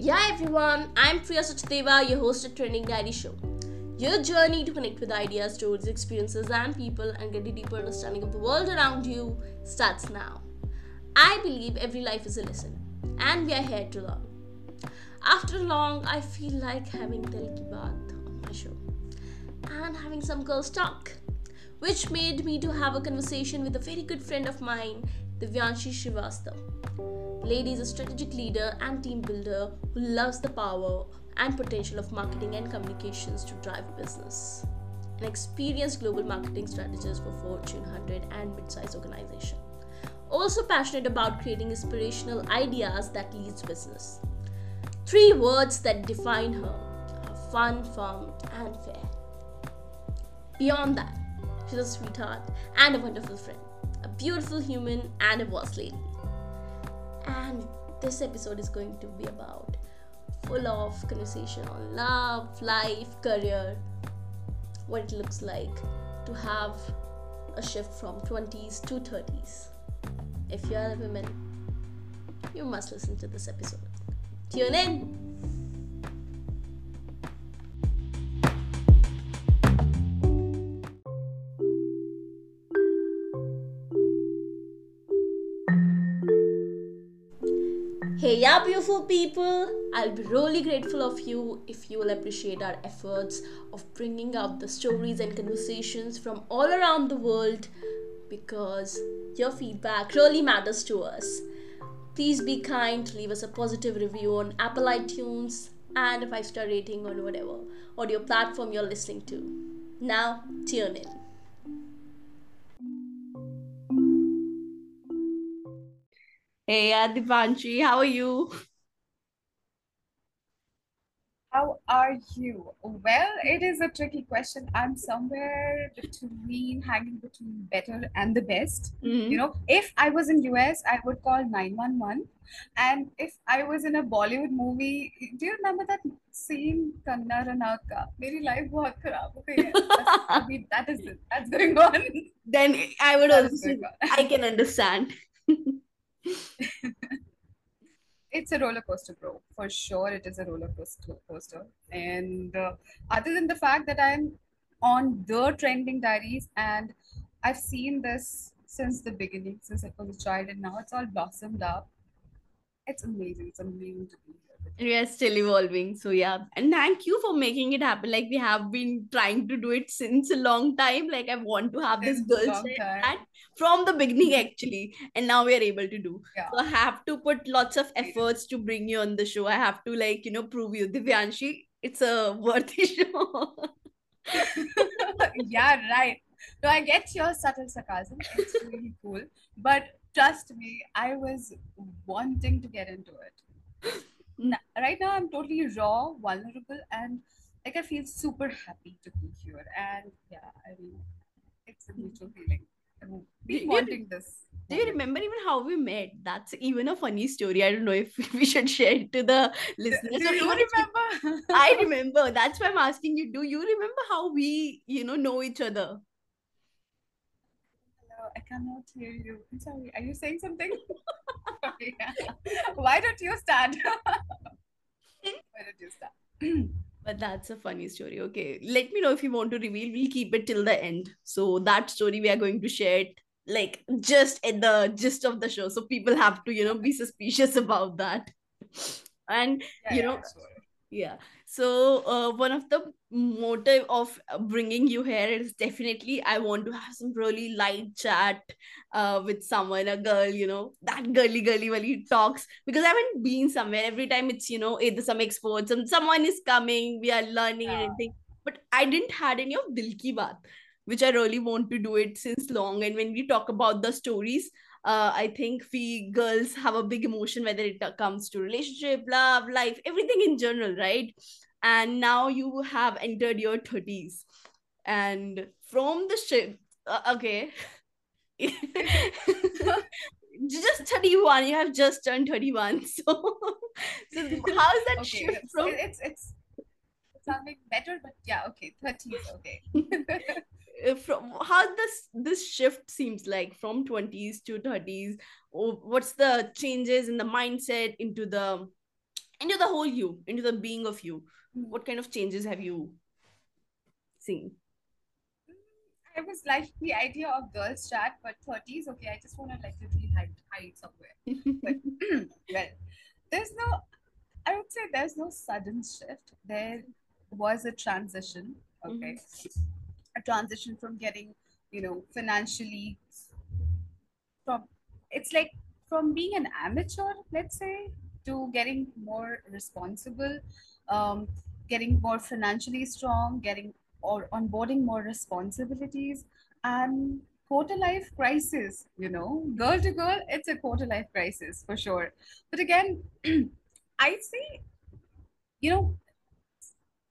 Yeah, everyone. I'm Priya Sachdeva, your host at Trending Diary Show. Your journey to connect with ideas, stories, experiences, and people and get a deeper understanding of the world around you starts now. I believe every life is a lesson, and we are here to learn. After long, I feel like having Dil Ki Baat on my show and having some girls talk, which made me to have a conversation with a very good friend of mine, Divyanshi Srivastav. Lady is a strategic leader and team builder who loves the power and potential of marketing and communications to drive business. An experienced global marketing strategist for Fortune 100 and mid-sized organization. Also passionate about creating inspirational ideas that leads to business. Three words that define her: are fun, firm, and fair. Beyond that, she's a sweetheart and a wonderful friend, a beautiful human and a boss lady and this episode is going to be about full of conversation on love, life, career, what it looks like to have a shift from 20s to 30s. If you are a woman, you must listen to this episode. Tune in! Hey, yeah, beautiful people! I'll be really grateful of you if you will appreciate our efforts of bringing out the stories and conversations from all around the world because your feedback really matters to us. Please be kind, leave us a positive review on Apple iTunes and a 5 star rating on whatever audio platform you're listening to. Now, tune in. Hey, Adivanchi. how are you? How are you? Well, it is a tricky question. I'm somewhere between hanging between better and the best. Mm-hmm. You know, if I was in US, I would call 911. And if I was in a Bollywood movie, do you remember that scene Kangana Ranaut ka? Meri life bahut kharab ho gayi. That is it. That's going on. Then I would also I can understand. It's a roller coaster, bro. For sure, it is a roller coaster. And uh, other than the fact that I'm on the trending diaries and I've seen this since the beginning, since I was a child, and now it's all blossomed up. It's amazing. It's amazing to be here. We are still evolving so yeah and thank you for making it happen like we have been trying to do it since a long time like i want to have this Since a girl chat from the beginning actually and now we are able to do Yeah. so i have to put lots of efforts to bring you on the show i have to like you know prove you divyanshi it's a worthy show yeah, right. No, I get your subtle sarcasm. It's really cool. But trust me, I was wanting to get into it. Right now, I'm totally raw, vulnerable, and like I feel super happy to be here. And yeah, I mean, it's a mutual feeling. I've Do wanting this. do you remember even how we met that's even a funny story i don't know if we should share it to the listeners do or you even if you- remember? I remember. That's why I'm asking you. Do you remember how we, you know, know each other? I cannot hear you. I'm sorry. Are you saying something? Why don't you start? Why don't you start? But that's a funny story. Okay, let me know if you want to reveal. We'll keep it till the end. So that story we are going to share it like just at the gist of the show, so people have to, you know, be suspicious about that. And Yeah, you yeah, know, sure. Yeah. So uh, one of the motive of bringing you here is definitely I want to have some really light chat uh, with someone, a girl, you know, that girly girly wali talks because I haven't been somewhere. Every time it's, you know, either some experts, and someone is coming, we are learning and Yeah. everything. But I didn't had any of Dil Ki Baat, which I really want to do it since long. And when we talk about the stories, uh, I think we girls have a big emotion, whether it comes to relationship, love, life, everything in general, right? And now you have entered your 30s. And from the ship, uh, okay. just 31, you have just turned 31. So, so how's that Okay, shift from it's it's sounding better, but yeah, okay, 30 is okay. from how this this shift seems like from 20s to 30s or what's the changes in the mindset into the into the whole you, into the being of you, Mm. what kind of changes have you seen? I was like the idea of girls chat, but 30s, okay, I just want to like literally hide, hide somewhere. But well, there's no, I would say there's no sudden shift. There was a transition, okay, a transition from getting, you know, financially from, it's like from being an amateur, let's say, to getting more responsible, um, getting more financially strong, getting or onboarding more responsibilities and quarter life crisis you know? Girl to girl it's a quarter life crisis for sure. But again i say you know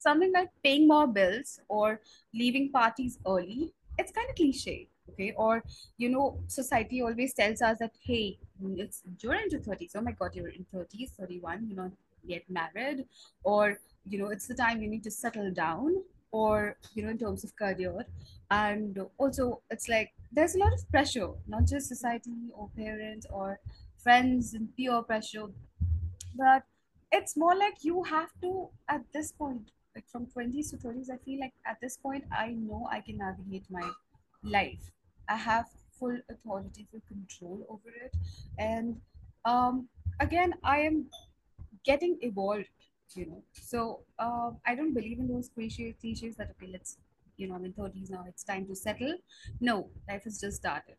something like paying more bills or leaving parties early it's kind of cliche okay? Or you know society always tells us that hey it's you're into 30s oh my god you're in 30s 31 you're not yet married or you know it's the time you need to settle down or you know in terms of career. And also it's like there's a lot of pressure not just society or parents or friends and peer pressure but it's more like you have to at this point like from 20s to 30s i feel like at this point i know i can navigate my life. I have full authority full control over it. And um again i am getting evolved you know. So uh, i don't believe in those cliches cliches that okay let's you know i'm in 30s now it's time to settle. No life has just started.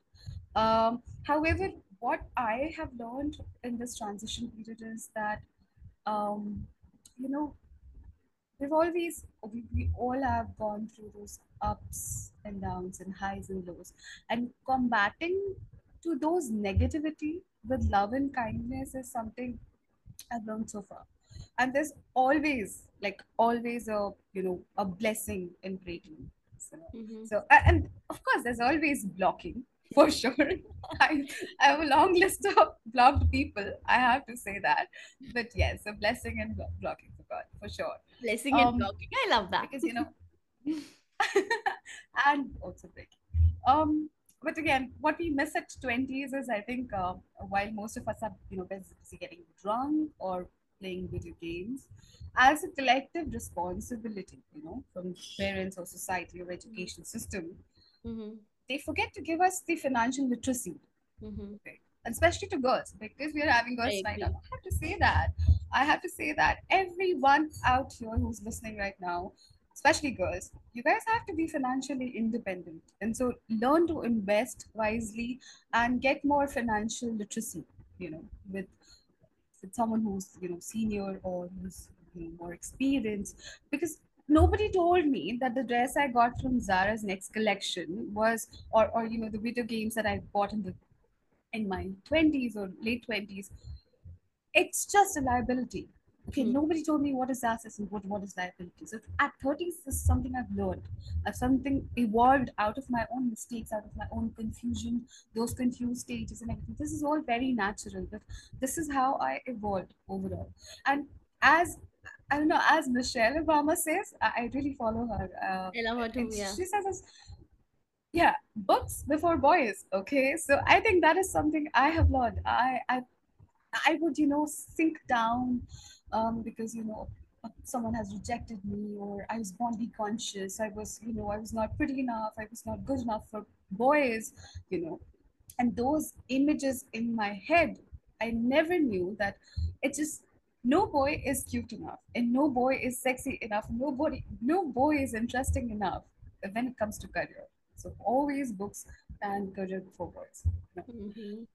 Um, however what i have learned in this transition period is that um, you know we've always we, we all have gone through those ups and downs and highs and lows and combating to those negativity with love and kindness is something I've learned so far. And there's always, like, always a, you know, a blessing in breaking. So, Mhm. so and of course, there's always blocking for sure. I, I have a long list of blocked people. I have to say that. But yes, a blessing and blocking God, for sure. Blessing Um, and blocking. I love that. Because, you know, and also breaking. Um, but again, what we miss at 20s is, I think, uh, while most of us are, you know, busy getting drunk or playing video games, as a collective responsibility, you know, from parents or society or education system, Mhm. they forget to give us the financial literacy, Mhm. especially to girls, because we are having girls night. I have to say that. I have to say that everyone out here who's listening right now, especially girls, you guys have to be financially independent. And so learn to invest wisely and get more financial literacy, you know, with, with someone who's, you know, senior or who's you know, more experienced. Because nobody told me that the dress I got from Zara's next collection was, or, or you know, the video games that I bought in the in my 20s or late 20s it's just a liability okay Hmm. nobody told me what is assets and what, what is liability so at 30, this is something i've learned i've something evolved out of my own mistakes out of my own confusion those confused stages and everything this is all very natural but this is how i evolved overall and as i don't know as michelle obama says i, I really follow her uh, I love her too. Yeah. she says this, yeah books before boys okay so i think that is something i have learned i i i would you know sink down um because you know someone has rejected me or i was body conscious i was you know i was not pretty enough. I was not good enough for boys you know. And those images in my head i never knew that it just no boy is cute enough and no boy is sexy enough. Nobody no boy is interesting enough when it comes to career. So always books and career before boys Mhm.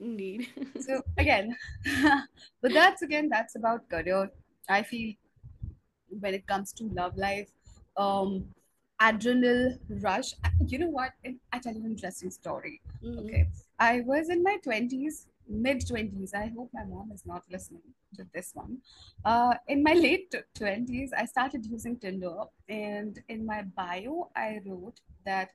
Indeed. so again but that's again that's about career. I feel when it comes to love life um adrenal rush you know what? I tell you an interesting story Mhm. okay? I was in my 20s mid 20s i hope my mom is not listening to this one. Uh, in my late 20s i started using tinder and in my bio i wrote that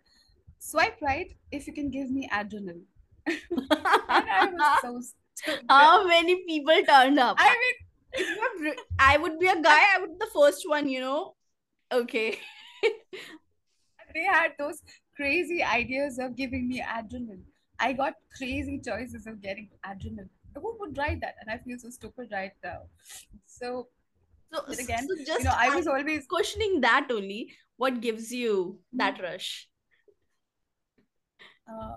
swipe right if you can give me adrenaline i was so stupid How many people turned up? i mean If you were re- I would be a guy. I would be the first one. You know. Okay. they had those crazy ideas of giving me adrenaline. I got crazy choices of getting adrenaline. who would write that? And I feel so stupid right now. So, So, but again, so just you know, I was always questioning that only. What gives you that rush? uh,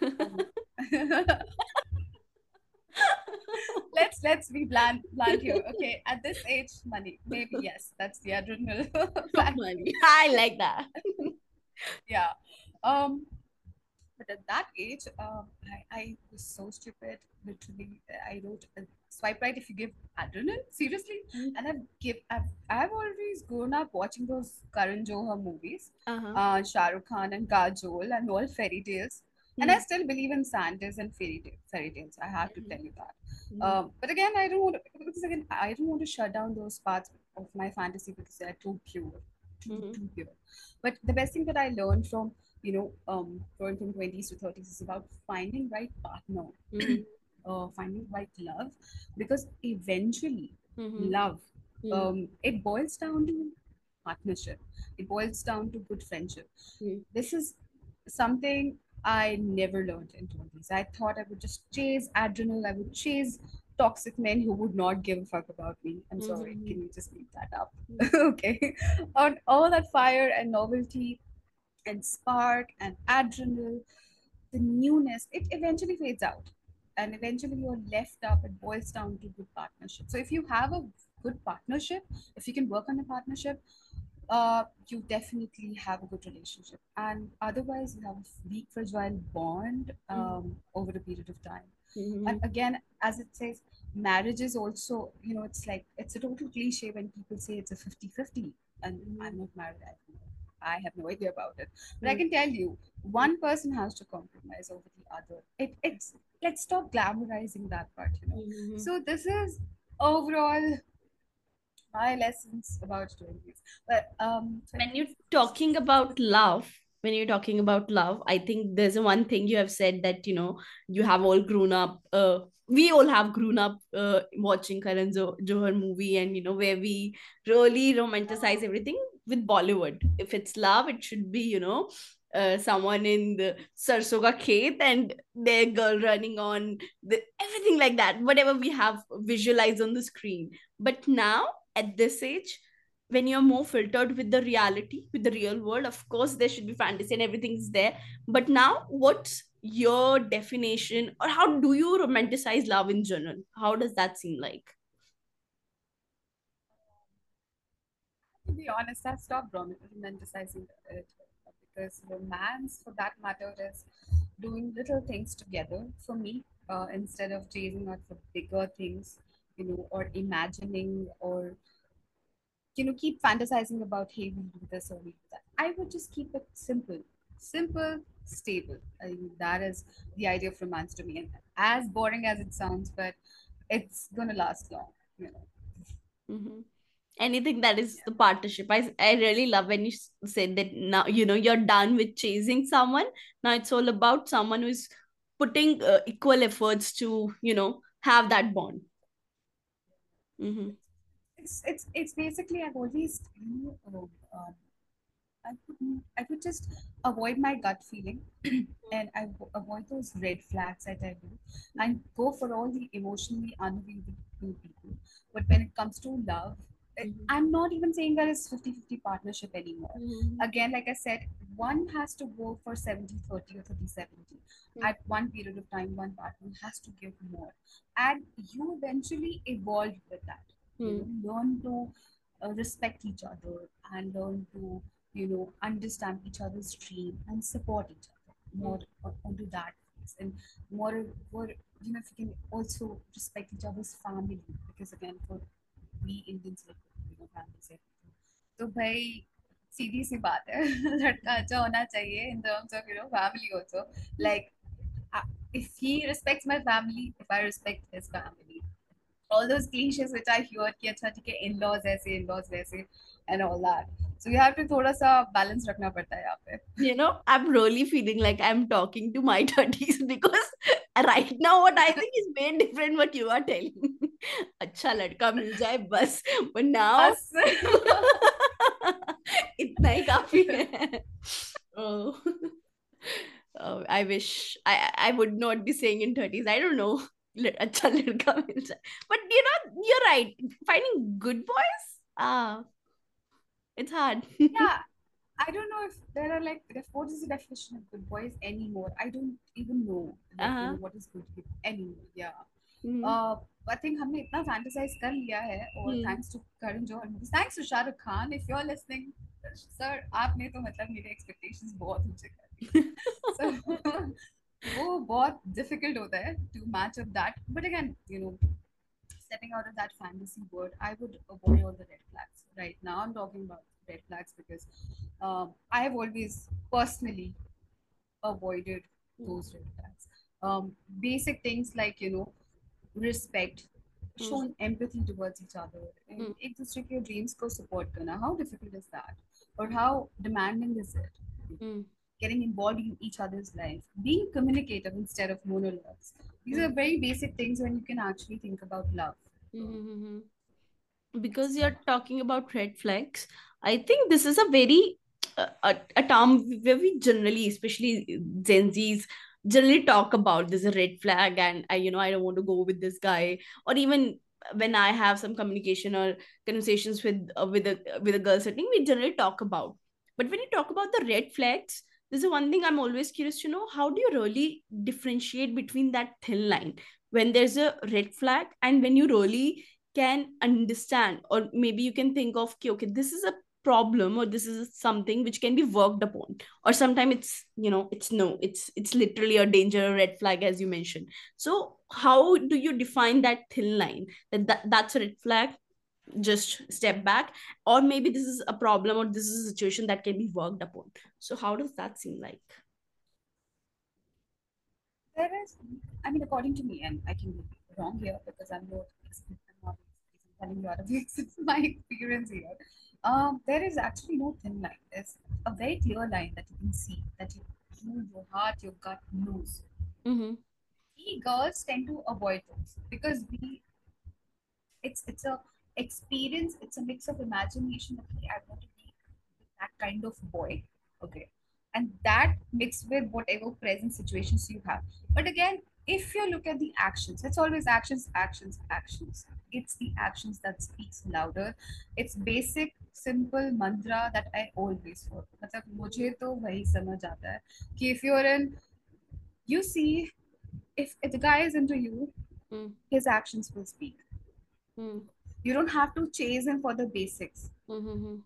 let's let's be blunt blunt here. Okay, at this age, money. Maybe yes, that's the adrenal. Money. I like that. yeah um but at that age um I, I was so stupid literally i wrote uh, swipe right if you give adrenaline seriously Mm. and i've give i've, I've always grown up watching those karan johar movies Uh-huh. uh shah rukh khan and kajol and all fairy tales and i Mm. still believe in santas and fairy tale, fairy tales i have to Mhm. tell you that Mm. um, but again, I don't want to, because again, I don't want to shut down those parts of my fantasy because they're too pure, too, too pure. But the best thing that I learned from, you know, um, going from 20s to 30s is about finding right partner, uh, finding right love, because eventually love, um, it boils down to partnership. It boils down to good friendship. This is something I never learned in 20s. I thought I would just chase adrenal, I would chase toxic men who would not give a fuck about me. I'm sorry, Mhm. can you just leave that up? okay. On all that fire and novelty and spark and adrenal, the newness, it eventually fades out. And eventually you're left up, it boils down to good partnership. So if you have a good partnership, if you can work on a partnership, uh, you definitely have a good relationship. And otherwise, you have a weak, fragile bond um, over a period of time. Mhm. And again, as it says, marriage is also, you know, it's like, it's a total cliche when people say it's a 50 50. And Mhm. I'm not married. I. I have no idea about it. But I Mm. can tell you, one person has to compromise over the other. It, it's, let's stop glamorizing that part, you know. Mhm. So this is overall my lessons about 20s. But um, when you're talking about love when you're talking about love i think there's one thing you have said that you know you have all grown up uh, we all have grown up uh, watching karan Jo- johar movie and you know where we really romanticize everything with bollywood if it's love it should be you know uh, someone in the sarso ka khet and their girl running on the everything like that whatever we have visualized on the screen but now at this age when you're more filtered with the reality with the real world of course there should be fantasy and everything's there. But now what's your definition or how do you romanticize love in general? How does that seem like? To be honest, I've stopped rom- romanticizing it because romance, for that matter, is doing little things together for me uh, instead of chasing out for bigger things, you know, or imagining or you know keep fantasizing about hey we'll do this or we'll do that. I would just keep it simple, simple, stable. I mean, that is the idea of romance to me, and as boring as it sounds, but it's gonna last long, you know. Mhm. anything that is the partnership I, I really love when you said that now you know you're done with chasing someone now it's all about someone who's putting uh, equal efforts to you know have that bond hmm it's it's it's basically I've always uh, um, I would I would just avoid my gut feeling and I avoid those red flags that I do and go for all the emotionally unavailable people. But when it comes to love, Mhm. I'm not even saying that it's 50-50 partnership anymore. Mhm. Again, like I said, one has to go for 70-30 or 30-70. Mm. At one period of time, one partner has to give more. And you eventually evolve with that you Mm. know, learn to uh, respect each other and learn to you know understand each other's dream and support each other more on- onto that and more more you know if you can also respect each other's family because again for Indians like you know families everything तो भाई सीधी सी बात है लड़का अच्छा होना चाहिए in terms of you know family also like uh, if he respects my family if I respect his family all those cliches which I hear कि अच्छा ठीक है in-laws ऐसे in-laws वैसे and all that. So you have to थोड़ा सा balance रखना पड़ता है यहाँ पे. you know i'm really feeling like i'm talking to my 30s because right now what i think is very different what you are telling अच्छा लड़का मिल जाए बस but now बस इतना ही काफी है oh. oh i wish i i would not be saying in 30s i don't know अच्छा लड़का मिल जाए but you know you're right finding good boys ah it's hard yeah I don't know if there are like what is the definition of good boys anymore. I don't even know, like, uh-huh. you know what is good anymore. Yeah. Hmm. Uh, I think हमने इतना fantasize कर लिया है और Hmm. thanks to Karan Johar movies, thanks to Shah Rukh Khan. If you're listening, sir, आपने तो मतलब मेरे expectations बहुत ऊँचे कर दिए. वो बहुत difficult होता है to match up that. But again, you know, stepping out of that fantasy world, I would avoid all the red flags. Right now, I'm talking about red flags because um, I have always personally avoided those red flags. Um, basic things like you know, respect shown hmm. empathy towards each other. And hmm. ek dusre dreams go support karna how difficult is that? Or how demanding is it? Mm. getting involved in each other's life being communicative instead of monologues. These hmm. are very basic things when you can actually think about love. Mm-hmm. because you're talking about red flags i think this is a very uh, a, a term where we generally especially gen z's generally talk about a red flag and i you know i don't want to go with this guy. Or even when i have some communication or conversations with uh, with a with a girl setting we generally talk about. But when you talk about the red flags this is one thing i'm always curious to know. How do you really differentiate between that thin line? When there's a red flag and when you really can understand or maybe you can think of okay, okay this is a problem or this is something which can be worked upon. Or sometimes it's you know it's no it's it's literally a danger a red flag as you mentioned. So how do you define that thin line? That, that that's a red flag? Just step back. Or maybe this is a problem or this is a situation that can be worked upon. So how does that seem like? There is, I mean, according to me, and I can be wrong here because I'm not, telling you out of my experience here. Um, there is actually no thin line. There's a very clear line that you can see that you, you your heart, your gut knows. mm-hmm. We girls tend to avoid those because we, it's it's a experience. It's a mix of imagination. Okay, I want to be that kind of boy. Okay, and that mixed with whatever present situations you have. But again, if you look at the actions it's always actions actions actions it's the actions that speaks louder it's basic simple mantra that i always follow matlab mujhe to wahi samajh aata hai if you're in you see if, if the guy is into you mm. his actions will speak mm. you don't have to chase him for the basics mm-hmm.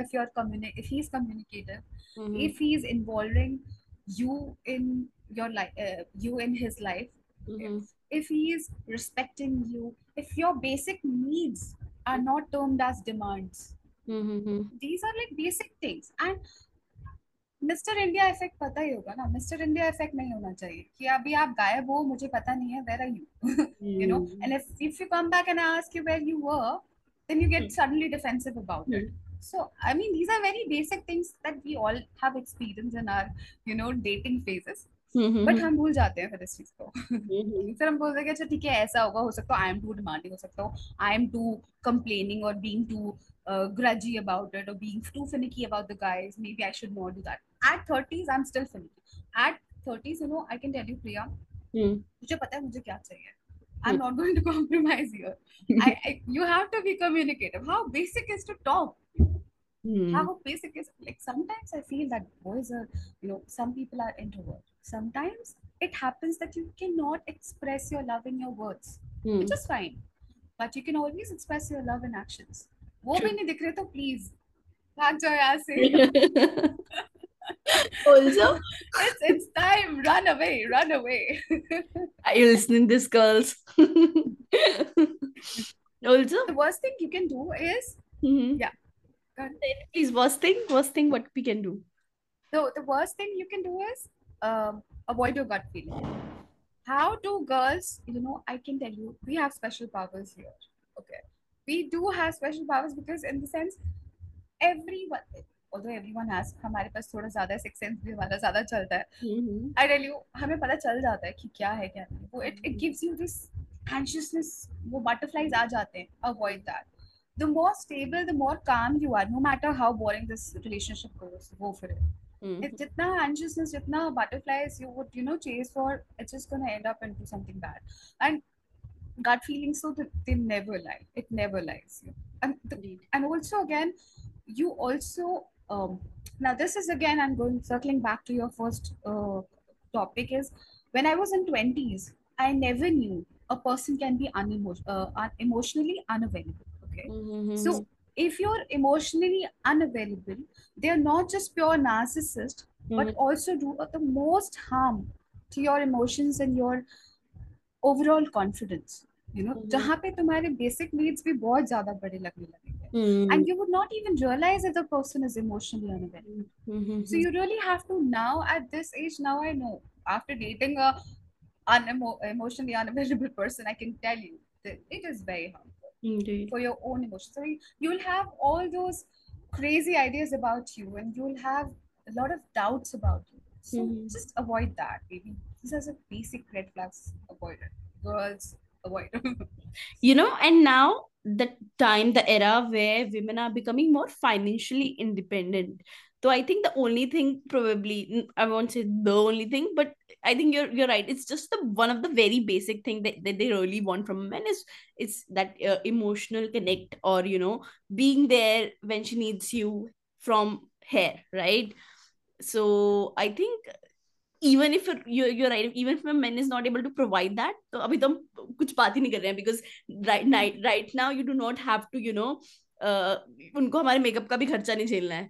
if you're communi- if he's communicative mm-hmm. if he's involving you in your life uh, you in his life Mm-hmm. if he is respecting you if your basic needs are not termed as demands Mm-hmm. these are like basic things and Mister India effect पता ही होगा ना mister India effect नहीं होना चाहिए कि अभी आप गायब हो मुझे पता नहीं है where are you you know and if if you come back and i ask you where you were then you get Hmm. suddenly defensive about it so i mean these are very basic things that we all have experienced in our you know dating phases Mm-hmm. Hmm, hmm, but hmm. हम भूल जाते हैं फिर इस चीज़ को। फिर हम बोलते हैं कि अच्छा ठीक है ऐसा होगा हो सकता है आई एम टू डिमांडिंग हो सकता हूँ आई एम टू कम्प्लेनिंग और being too grudgy about it और being too finicky about the guys maybe I should not do that at thirties I am still finicky at thirties you know I can tell you Priya मुझे पता है मुझे क्या चाहिए। I am not going to compromise your you have to be communicative how basic is to talk Mm. How basic is like sometimes I feel that boys are, you know, some people are introvert. Sometimes it happens that you cannot express your love in your words, Mm. which is fine. But you can always express your love in actions. वो भी True. नहीं दिख रहे तो please भाग जाओ यहाँ से. also, It's it's time. Run away. Run away. are you listening this, girls? also, the worst thing you can do is Mhm. Yeah. Go ahead. please, worst thing, worst thing, what we can do? So the worst thing you can do is um, avoid your gut feeling. How do girls, you know, I can tell you, we have special powers here. Okay. We do have special powers because in the sense, everyone, although everyone has, हमारे पास थोड़ा ज़्यादा sixth sense भी हमारा ज़्यादा चलता है. Mhm. I tell you, हमें पता चल जाता है कि क्या है क्या नहीं. वो it, it gives you this anxiousness, वो butterflies आ जाते हैं. Avoid that. The more stable, the more calm you are, no matter how boring this relationship goes, go for it. mm-hmm. if jitna anxiousness jitna butterflies you would you know chase for it's just gonna end up into something bad. And gut feelings so that they never lie. It never lies. And the, and also again you also um, now this is again i'm going circling back to your first uh, topic is when i was in 20s i never knew a person can be unemo- uh, un- emotionally unavailable okay mm-hmm. so if you're emotionally unavailable they're not just pure narcissist mm-hmm. but also do the most harm to your emotions and your overall confidence you know mm-hmm. जहाँ पे तुम्हारे basic needs भी बहुत ज़्यादा बड़े लगने लगेंगे mm-hmm. and you would not even realize that the person is emotionally unavailable mm-hmm. so you really have to now at this age now I know after dating a unemo- emotionally unavailable person I can tell you that it is very harmful Indeed. for your own emotions. So you'll have all those crazy ideas about you and you'll have a lot of doubts about you. So mm-hmm. just avoid that baby. These are the basic red flags avoid it girls avoid. You know and now the time the era where women are becoming more financially independent so i think the only thing probably i won't say the only thing but i think you're you're right it's just the one of the very basic thing that, that they really want from men is it's that uh, emotional connect or you know being there when she needs you from here right so i think even if you're, you're right even if a man is not able to provide that तो अभी तो हम कुछ बात ही नहीं कर रहे हैं because right right right now you do not have to you know uh, उनको हमारे मेकअप का भी खर्चा नहीं झेलना है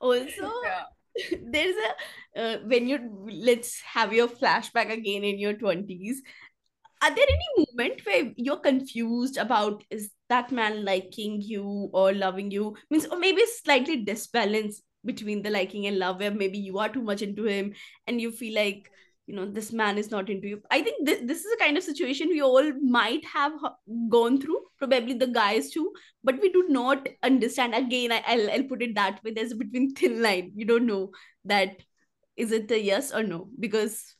also yeah. there's a uh, when you let's have your flashback again in your 20s are there any moment where you're confused about is that man liking you or loving you means or maybe slightly disbalance between the liking and love where maybe you are too much into him and you feel like you know this man is not into you. I think this, this is a kind of situation we all might have gone through probably the guys too but we do not understand. Again I, will I'll put it that way. There's a between thin line. You don't know that is it a yes or no because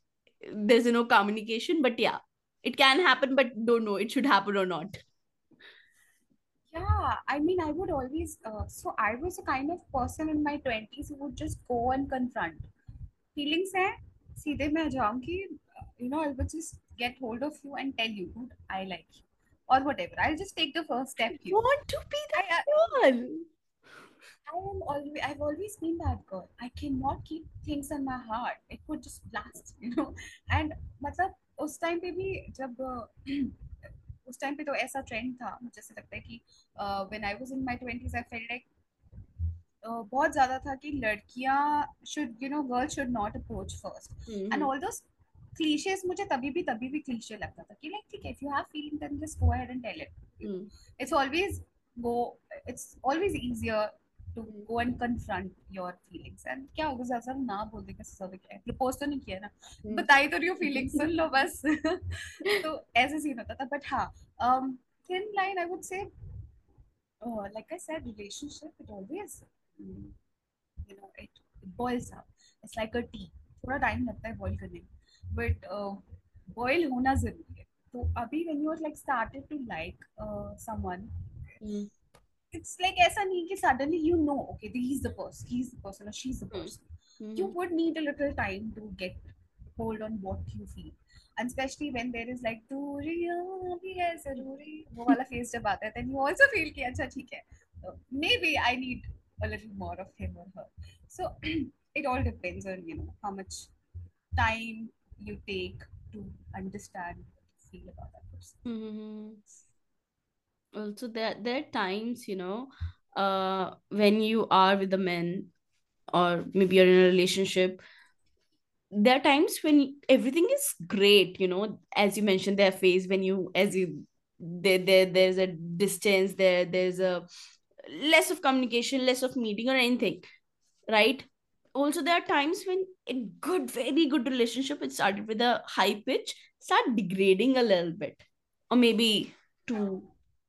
there's no communication but yeah it can happen but don't know it should happen or not. Yeah i mean i would always uh, so i was a kind of person in my 20s who would just go and confront. Feelings hai सीधे मैं जाऊँ कि you know I will just get hold of you and tell you good I like you और what I will just take the first step you want to be that girl I am always I have always been that girl I can not keep things in my heart it could just blast you know and मतलब उस time पे भी जब उस time पे तो ऐसा trend था मुझे ऐसा लगता है कि when I was in my 20स I felt like बहुत ज़्यादा था कि लड़कियाँ should you know girl should not approach first and all those clichés मुझे तभी भी तभी भी क्लीशे लगता था कि लाइक ठीक है if you have feeling then just go ahead and tell it it's always go it's always easier to go and confront your feelings and क्या होगा ज़्यादा ना बोल देंगे सब क्या है? प्रपोज तो नहीं किया ना। mm. बताई तो रही हूँ फीलिंग्स सुन लो बस। तो ऐसे सीन होता था। बट हाँ thin line I would say like I said, relationship, it always you know it, it boils up it's like a tea थोड़ा टाइम लगता है बॉईल करने में बट बॉईल होना ज़रूरी है तो अभी when you are like started to like someone it's like ऐसा नहीं कि suddenly you know okay he's the person he's the person or she's the person mm-hmm. you would need a little time to get hold on what you feel and especially when there is like दूरियाँ भी है ज़रूरी वो वाला phase जब आता है then you also feel कि अच्छा ठीक है maybe I need a little more of him or her. So it all depends on you know how much time you take to understand feel about that person. Mm-hmm. Also, there there are times you know uh when you are with a man or maybe you're in a relationship there are times when everything is great you know as you mentioned their phase when you as you there, there there's a distance there there's a less of communication less of meeting or anything right? Also there are times when in good very good relationship it started with a high pitch start degrading a little bit or maybe to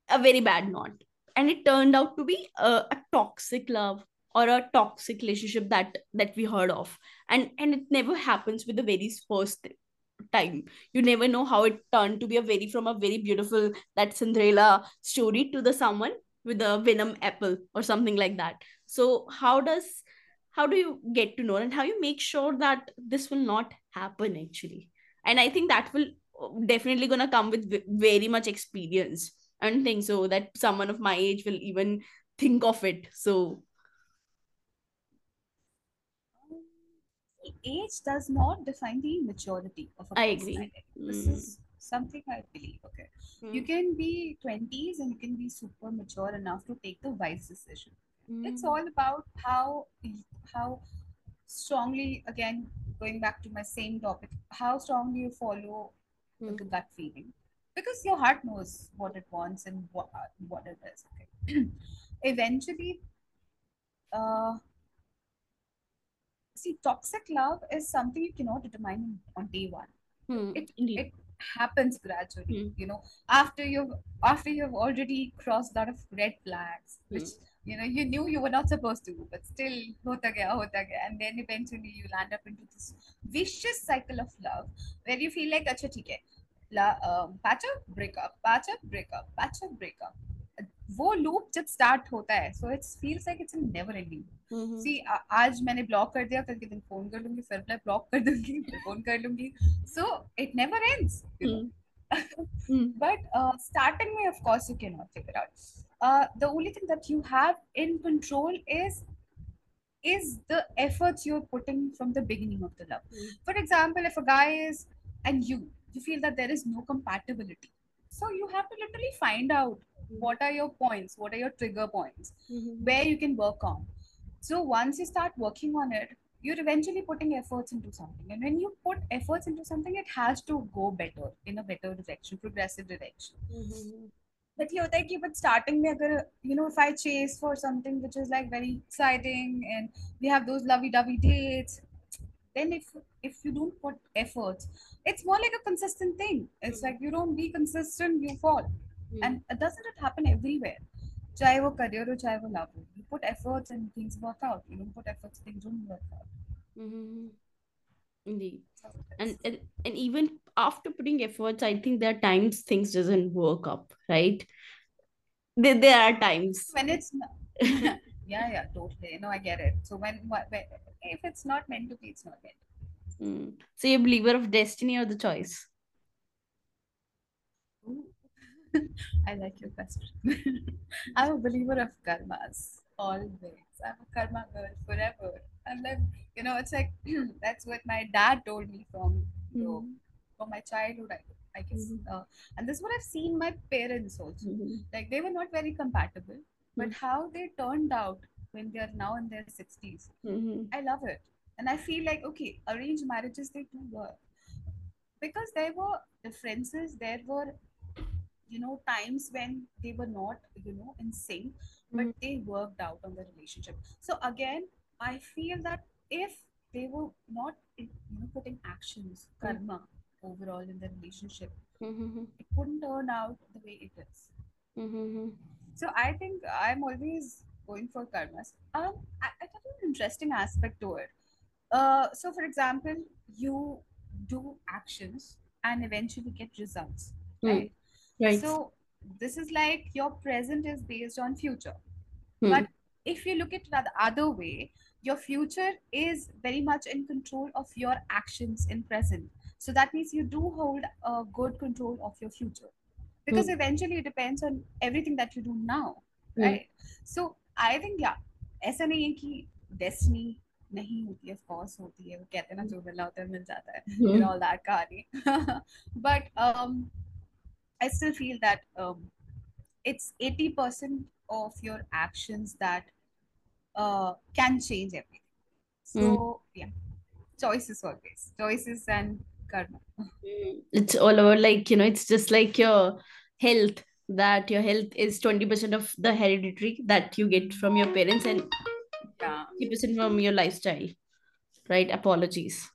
a very bad knot. And it turned out to be a, a toxic love or a toxic relationship that that we heard of. And and it never happens with the very first time. You never know how it turned to be a very from a very beautiful that cinderella story to the someone with a venom apple or something like that so how does how do you get to know and how you make sure that this will not happen actually and i think that will uh, definitely gonna come with very much experience i don't think so that someone of my age will even think of it so age does not define the maturity of a person. I agree. I this mm. is something I believe. Okay, mm. you can be twenties and you can be super mature enough to take the wise decision. Mm. It's all about how how strongly again going back to my same topic how strongly you follow mm. the gut feeling because your heart knows what it wants and what what it is okay eventually uh see toxic love is something you cannot determine on day one hmm, it, it happens gradually hmm. you know after you've after you've already crossed a lot of red flags hmm. which you know you knew you were not supposed to but still hota gaya, hota gaya. and then eventually you land up into this vicious cycle of love where you feel like acha theek hai La, um, patch up break up patch up break up patch up break up वो loop जब start होता है so it's feels like it's never ending see आज मैंने block कर दिया कल के दिन फ़ोन कर लूँगी फिर मैं ब्लॉक कर दूँगी फ़ोन कर लूँगी. So it never ends but starting में of you can not figure out the only thing that you have in control is is the efforts you are putting from the beginning of the love for example if a guy is and you you feel that there is no compatibility so you have to literally find out what are your points what are your trigger points mm-hmm. where you can work on so once you start working on it you're eventually putting efforts into something and when you put efforts into something it has to go better in a better direction progressive direction mm-hmm. but you है but starting में अगर you know if I chase for something which is like very exciting and we have those lovey-dovey dates then if if you don't put efforts it's more like a consistent thing it's mm-hmm. like you don't be consistent you fall and doesn't it happen everywhere चाहे वो career हो चाहे वो love हो you put efforts and things work out you don't put efforts things don't work out mm-hmm. indeed and, and and even after putting efforts i think there are times things doesn't work up right there, there are times when it's not, yeah yeah totally no i get it so when, when if it's not meant to be it's not meant mm. so you're a believer of destiny or the choice I like your question. I'm a believer of karmas always. I'm a karma girl forever. And then, you know, it's like that's what my dad told me from you know, mm-hmm. from my childhood, I, I guess. Mm-hmm. Uh, and this is what I've seen my parents also. Mm-hmm. Like they were not very compatible, but mm-hmm. how they turned out when they are now in their 60s, mm-hmm. I love it. And I feel like, okay, arranged marriages, they do work. Because there were differences, there were you know times when they were not you know in sync but mm-hmm. they worked out on the relationship so again i feel that if they were not you know putting actions mm-hmm. karma overall in the relationship mm-hmm. it wouldn't turn out the way it is mm-hmm. so i think i'm always going for karmas um i, I thought an interesting aspect to it uh so for example you do actions and eventually get results mm. right Right. So this is like your present is based on future. Hmm. But if you look at it the other way, your future is very much in control of your actions in present. So that means you do hold a good control of your future. Because hmm. eventually it depends on everything that you do now. Hmm. Right. So I think yeah, ऐसा नहीं है कि destiny नहीं होती है of होती है वो कहते हैं ना जो मिलना होता है मिल जाता है ऑल दैट कहानी but I still feel that um, it's 80% of your actions that uh, can change everything. So, mm. yeah, choices always, choices and karma. Hmm. It's all about like, you know, it's just like your health, that your health is 20% of the hereditary that you get from your parents and yeah. 50% from your lifestyle. right? Apologies.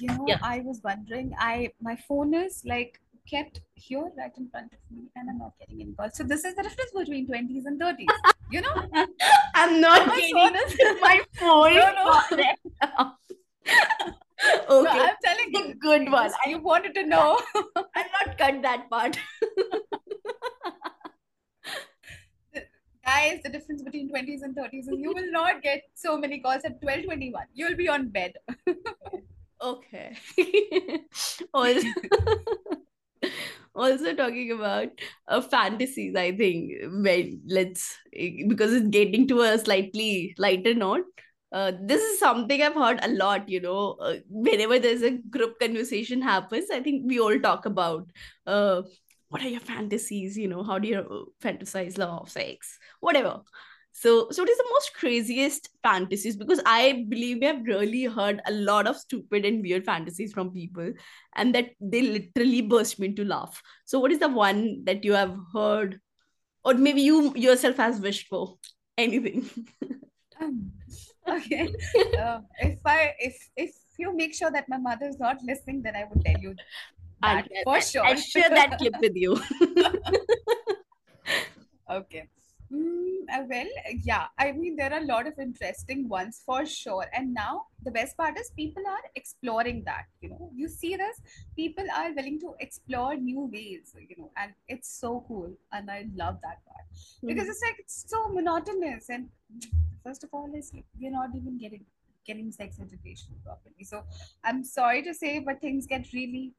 You know, Yeah. I was wondering, I my phone is like kept here right in front of me and I'm not getting any calls. So this is the difference between 20s and 30s. You know? I'm not My getting my phone. No, no. okay, No, I'm telling the you. good one. I You wanted to know. I'll not cut that part. Guys, the difference between 20s and 30s is you will not get so many calls at 1221. You'll be on bed. Okay. Also talking about uh, fantasies, I think, when let's because it's getting to a slightly lighter note. Uh, this is something I've heard a lot, you know, uh, whenever there's a group conversation happens, I think we all talk about uh, what are your fantasies, you know, how do you fantasize love, sex, whatever. So, so what is the most craziest fantasies? Because I believe we have really heard a lot of stupid and weird fantasies from people, and that they literally burst me into laugh. So, what is the one that you have heard, or maybe you yourself has wished for? Anything? Um, okay. Uh, if I if if you make sure that my mother is not listening, then I would tell you I'll, that for sure. I'll share that clip with you. Okay. Mm, uh, well, yeah, I mean, there are a lot of interesting ones for sure. And now the best part is people are exploring that. You know, you see this, people are willing to explore new ways, you know, and it's so cool. And I love that part because it's like it's so monotonous. And first of all, is we're not even getting getting sex education properly. So I'm sorry to say, but things get really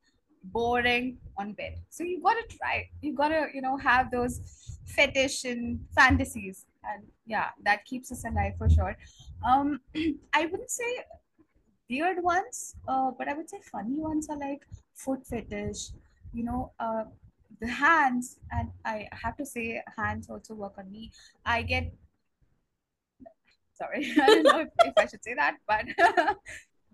boring on bed. So you gotta try. You gotta, you know, have those fetish and fantasies. And yeah, that keeps us alive for sure. Um, I wouldn't say weird ones, uh, but I would say funny ones are like foot fetish, you know, uh, the hands, and I have to say hands also work on me. I get sorry, I don't know if, if I should say that, but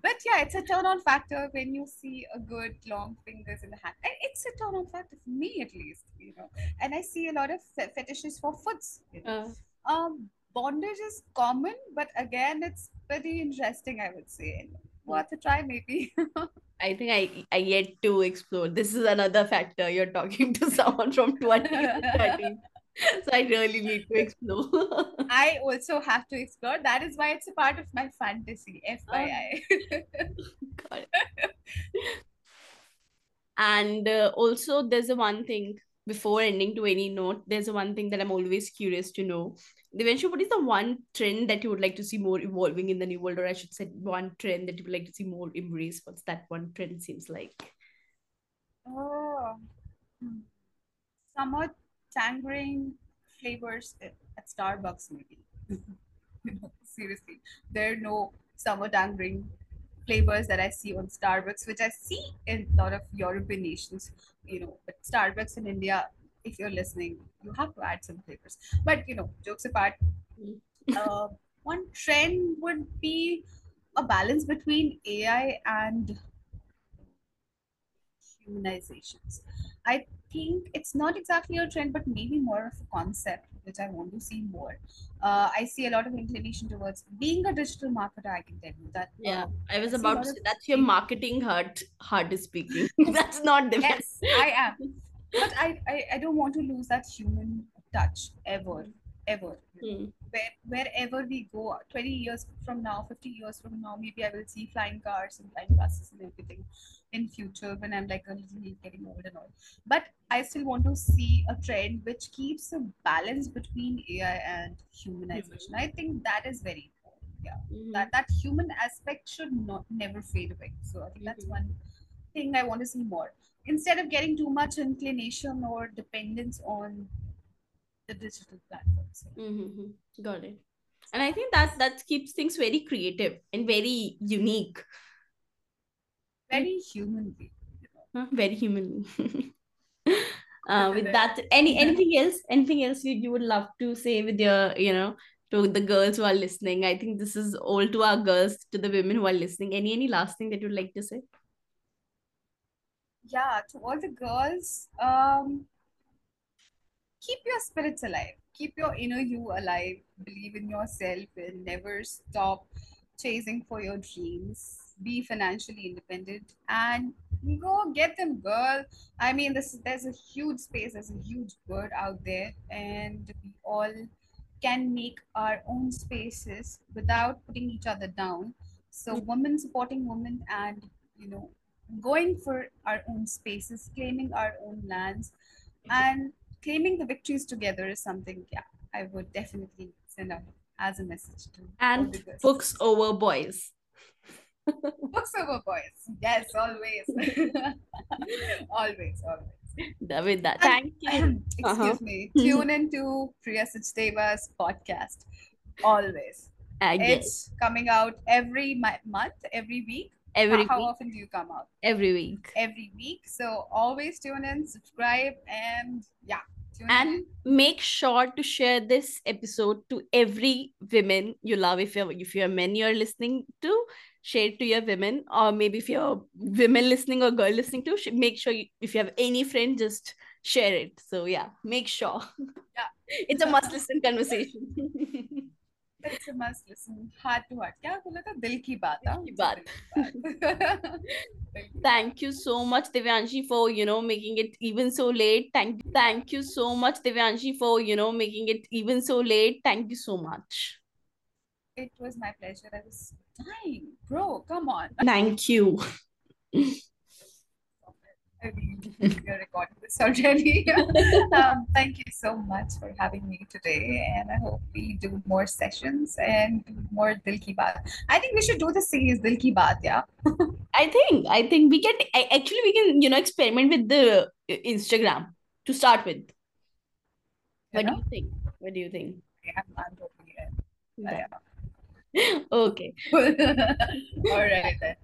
but yeah, it's a turn on factor when you see a good long fingers in the hand. And it's a turn on factor for me at least, you know. And I see a lot of fe- fetishes for foots. You know. Uh, Um, bondage is common, but again, it's pretty interesting, I would say. Worth a try, maybe. I think I I yet to explore. This is another factor. You're talking to someone from 20 to 30. So I really need to explore. I also have to explore. That is why it's a part of my fantasy, FYI. It. And uh, also, there's a one thing before ending to any note, there's a one thing that I'm always curious to know. Devanshu, what is the one trend that you would like to see more evolving in the new world, or I should say, one trend that you would like to see more embrace? What's that one trend seems like? Oh, hmm. Tangerine flavors at at Starbucks, maybe. Seriously, there are no summer tangerine flavors that I see on Starbucks, which I see in a lot of European nations. You know, but Starbucks in India, if you're listening, you have to add some flavors. But you know, jokes apart, uh, one trend would be a balance between AI and humanizations. I think it's not exactly a trend, but maybe more of a concept which I want to see more. Uh, I see a lot of inclination towards being a digital marketer. I can tell you that. Yeah, uh, I was about to say that's your marketing heart heart is speaking. That's not the yes, I am. But I, I, I don't want to lose that human touch ever, ever. Hmm. Where, wherever we go, 20 years from now, 50 years from now, maybe I will see flying cars and flying buses and everything in future when I'm like a little getting old and all. But I still want to see a trend which keeps a balance between AI and humanization. I think that is very important. Yeah Mhm. that that human aspect should not never fade away so i think that's Mhm. one thing i want to see more instead of getting too much inclination or dependence on the digital platforms Mhm. Got it. And I think that that keeps things very creative and very unique, very human way you know. huh? very human. Uh, with that, any anything else? Anything else you, you would love to say with your, you know, to the girls who are listening? I think this is all to our girls, to the women who are listening. Any any last thing that you'd like to say? yeah to all the girls um keep your spirits alive keep your inner you alive believe in yourself and never stop chasing for your dreams be financially independent and go get them girl. I mean this there's a huge space there's a huge world out there and we all can make our own spaces without putting each other down. So mm. women supporting women and you know going for our own spaces claiming our own lands and claiming the victories together is something yeah i would definitely send out as a message to And books over boys. Books over boys yes always always always With that, thank you. excuse Uh-huh. me tune into priya Sachdeva's podcast always I it's coming out every month every week every how, how week. often do you come out Every week. every week so always tune in subscribe and yeah tune And in. make sure to share this episode to every women you love. If you're if you're men you're listening to, share it to your women or maybe if you're women listening or girl listening to make sure you, if you have any friend just share it. So yeah make sure. Yeah. It's a must listen conversation. It's a must listen. Heart to heart. kya bola tha dil ki baat ki baat thank you so much divyanshi for you know making it even so late. Thank thank you so much divyanshi for you know making it even so late. Thank you so much. It was my pleasure. I was dying bro come on thank you you're recording this already. um, thank you so much for having me today, and I hope we do more sessions and do more Dil Ki Baat. I think we should do the series Dil Ki Baat, yeah. I think I think we can I, actually we can you know experiment with the uh, Instagram to start with. You What do you think? What do you think? I'm, I'm totally. Yeah. Yeah. Okay. All right then.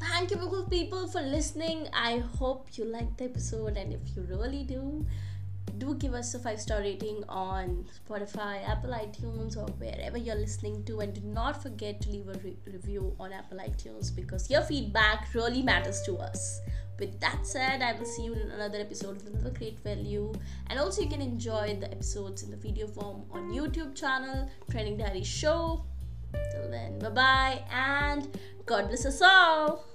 Thank you, beautiful people, for listening. I hope you liked the episode, and if you really do, do give us a five star rating on Spotify, Apple iTunes, or wherever you're listening to. And do not forget to leave a re- review on Apple iTunes because your feedback really matters to us. With that said, I will see you in another episode with another great value. And also, you can enjoy the episodes in the video form on YouTube channel, Training Diary Show. Till then, bye bye, and God bless us all.